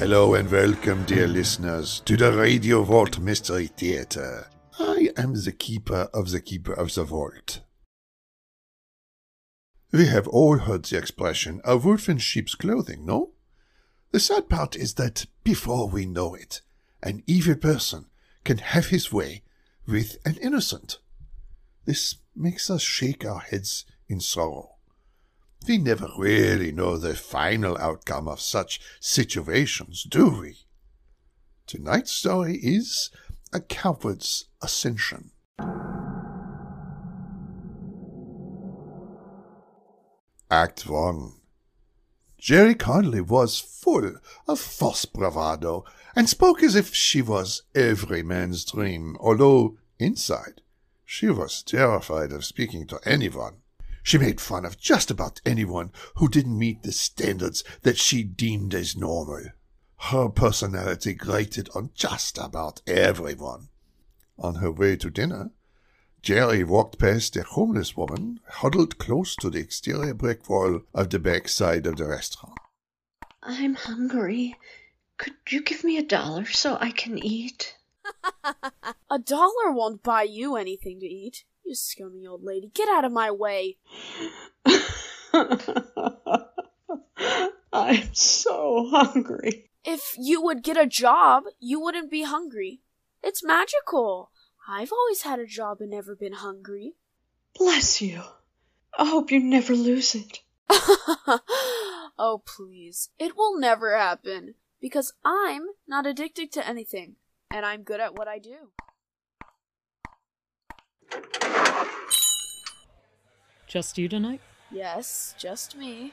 Hello and welcome, dear listeners, to the Radio Vault Mystery Theater. I am the keeper of the keeper of the vault. We have all heard the expression, a wolf in sheep's clothing, no? The sad part is that before we know it, an evil person can have his way with an innocent. This makes us shake our heads in sorrow. We never really know the final outcome of such situations, do we? Tonight's story is A Coward's Ascension. Act 1 Jerry Conley was full of false bravado and spoke as if she was every man's dream, although inside she was terrified of speaking to anyone. She made fun of just about anyone who didn't meet the standards that she deemed as normal. Her personality grated on just about everyone. On her way to dinner, Jerry walked past a homeless woman huddled close to the exterior brick wall of the back side of the restaurant. I'm hungry. Could you give me a dollar so I can eat? a dollar won't buy you anything to eat. You scummy old lady. Get out of my way. I'm so hungry. If you would get a job, you wouldn't be hungry. It's magical. I've always had a job and never been hungry. Bless you. I hope you never lose it. oh, please. It will never happen. Because I'm not addicted to anything. And I'm good at what I do. Just you tonight? Yes, just me.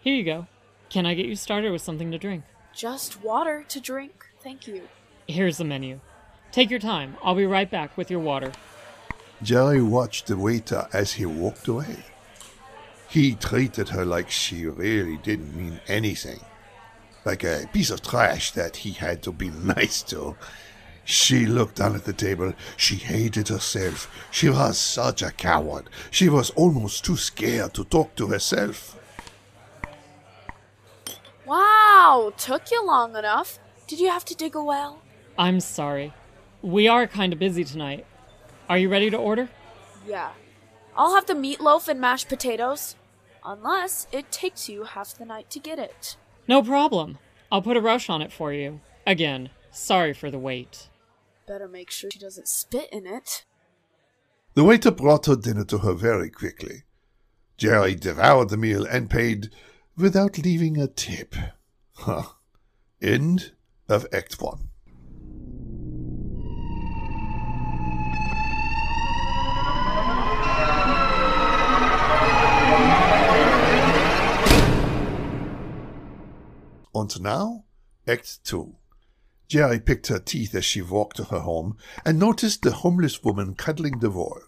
Here you go. Can I get you started with something to drink? Just water to drink, thank you. Here's the menu. Take your time. I'll be right back with your water. Jerry watched the waiter as he walked away. He treated her like she really didn't mean anything. Like a piece of trash that he had to be nice to. She looked down at the table. She hated herself. She was such a coward. She was almost too scared to talk to herself. Wow, took you long enough. Did you have to dig a well? I'm sorry. We are kind of busy tonight. Are you ready to order? Yeah. I'll have the meatloaf and mashed potatoes. Unless it takes you half the night to get it. No problem. I'll put a rush on it for you. Again, sorry for the wait. Better make sure she doesn't spit in it. The waiter brought her dinner to her very quickly. Jerry devoured the meal and paid without leaving a tip. Huh. End of Act 1. And now, Act 2. Jerry picked her teeth as she walked to her home and noticed the homeless woman cuddling the wall.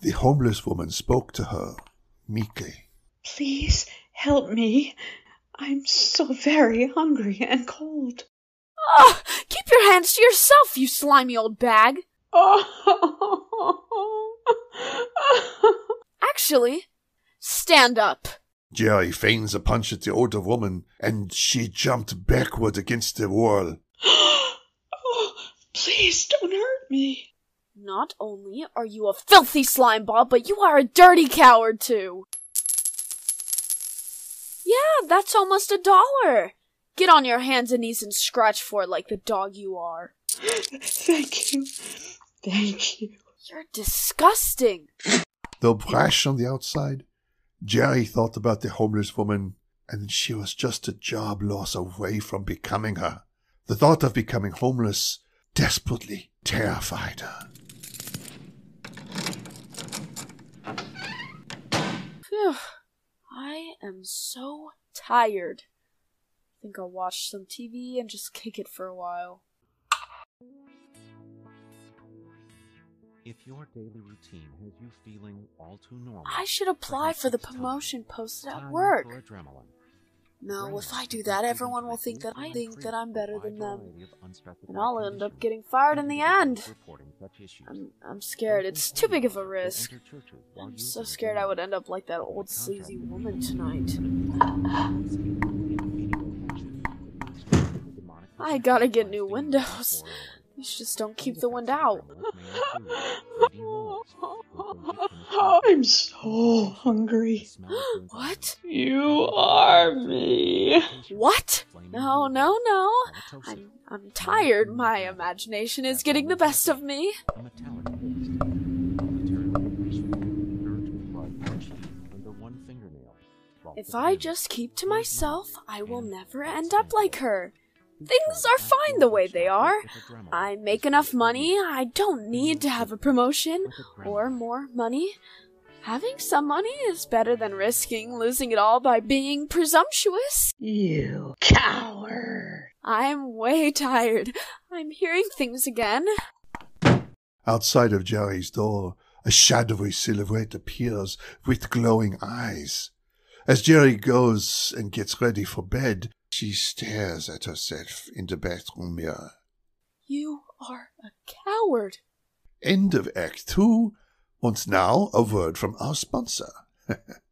The homeless woman spoke to her meekly. Please help me. I'm so very hungry and cold. Oh, keep your hands to yourself, you slimy old bag. Actually, stand up. Jerry feigns a punch at the older woman, and she jumped backward against the wall. Oh, please don't hurt me. Not only are you a filthy slime ball, but you are a dirty coward too. Yeah, that's almost a dollar. Get on your hands and knees and scratch for it like the dog you are. Thank you. Thank you. You're disgusting. Though brash on the outside, Jerry thought about the homeless woman, and she was just a job loss away from becoming her. The thought of becoming homeless desperately terrified her. Phew. I am so tired. I think I'll watch some TV and just kick it for a while. If your daily routine has you feeling all too normal, I should apply for the promotion posted at time work. No, if I do that, everyone will think that I think that I'm better than them. And I'll end up getting fired in the end. I'm, I'm scared. It's too big of a risk. I'm so scared I would end up like that old sleazy woman tonight. I gotta get new windows. These just don't keep the wind out. I'm so hungry. What? You are me. What? No, no, no. I'm I'm tired. My imagination is getting the best of me. If I just keep to myself, I will never end up like her. Things are fine the way they are. I make enough money. I don't need to have a promotion or more money. Having some money is better than risking losing it all by being presumptuous. You coward. I'm way tired. I'm hearing things again. Outside of Jerry's door, a shadowy silhouette appears with glowing eyes. As Jerry goes and gets ready for bed, she stares at herself in the bathroom mirror. You are a coward. End of Act Two. And now a word from our sponsor.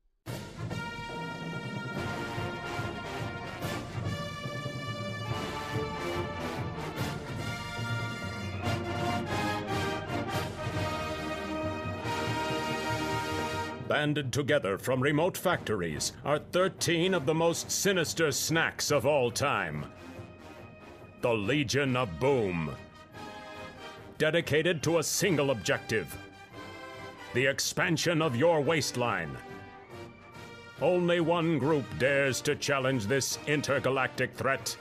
Banded together from remote factories are 13 of the most sinister snacks of all time. The Legion of Boom. Dedicated to a single objective the expansion of your waistline. Only one group dares to challenge this intergalactic threat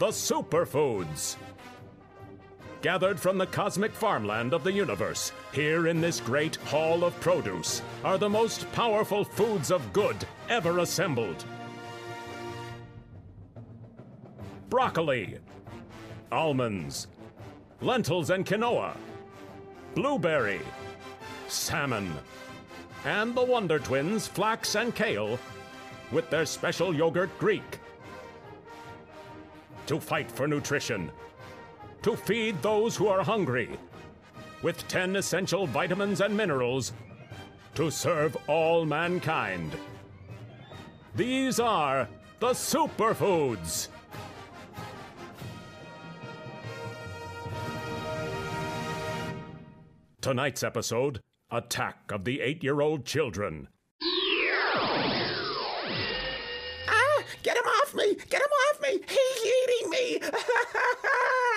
the Superfoods. Gathered from the cosmic farmland of the universe, here in this great hall of produce, are the most powerful foods of good ever assembled. Broccoli, almonds, lentils and quinoa, blueberry, salmon, and the Wonder Twins, Flax and Kale, with their special yogurt Greek. To fight for nutrition, to feed those who are hungry, with 10 essential vitamins and minerals to serve all mankind. These are the superfoods. Tonight's episode Attack of the Eight Year Old Children. Ah! Get him off me! Get him off me! He's eating me!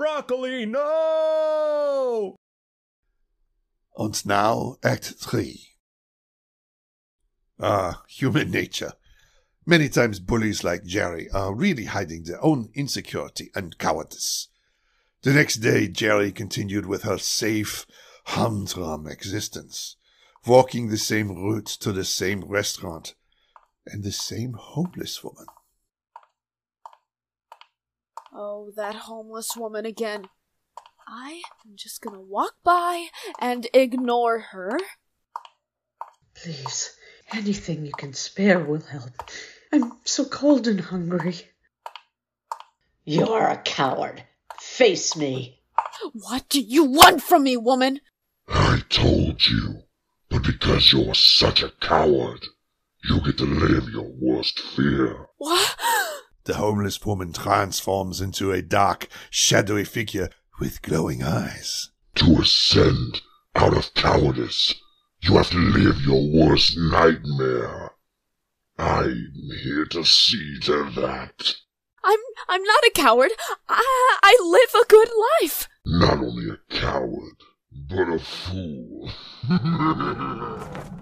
Broccoli, no! And now, Act 3. Ah, human nature. Many times bullies like Jerry are really hiding their own insecurity and cowardice. The next day, Jerry continued with her safe, humdrum existence, walking the same route to the same restaurant and the same homeless woman. Oh, that homeless woman again. I am just gonna walk by and ignore her. Please, anything you can spare will help. I'm so cold and hungry. You're a coward. Face me. What do you want from me, woman? I told you, but because you're such a coward, you get to live your worst fear. What? The homeless woman transforms into a dark, shadowy figure with glowing eyes. To ascend out of cowardice, you have to live your worst nightmare. I'm here to see to that. I'm I'm not a coward. I I live a good life. Not only a coward, but a fool.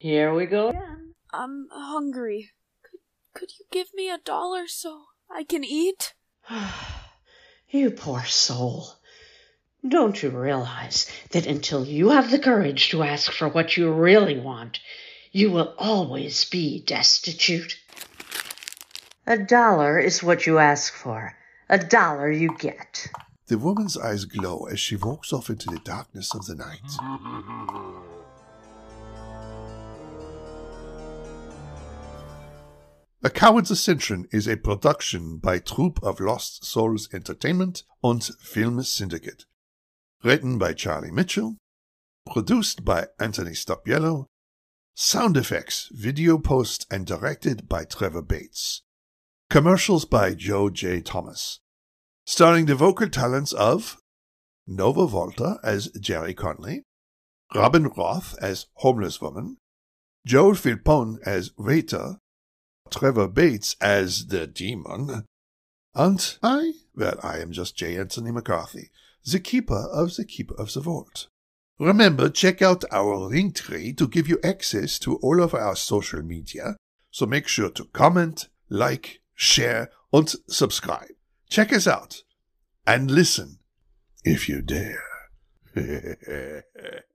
Here we go. I'm hungry. Could could you give me a dollar so I can eat? you poor soul. Don't you realize that until you have the courage to ask for what you really want, you will always be destitute? A dollar is what you ask for. A dollar you get. The woman's eyes glow as she walks off into the darkness of the night. A Coward's Ascension is a production by Troop of Lost Souls Entertainment and Film Syndicate. Written by Charlie Mitchell. Produced by Anthony Stopiello. Sound effects, video post, and directed by Trevor Bates. Commercials by Joe J. Thomas. Starring the vocal talents of Nova Volta as Jerry Conley, Robin Roth as Homeless Woman, Joel Philpone as Waiter, Trevor Bates as the Demon, and I, well, I am just J. Anthony McCarthy, the Keeper of the Keeper of the Vault. Remember, check out our link tree to give you access to all of our social media, so make sure to comment, like, share, and subscribe. Check us out, and listen, if you dare.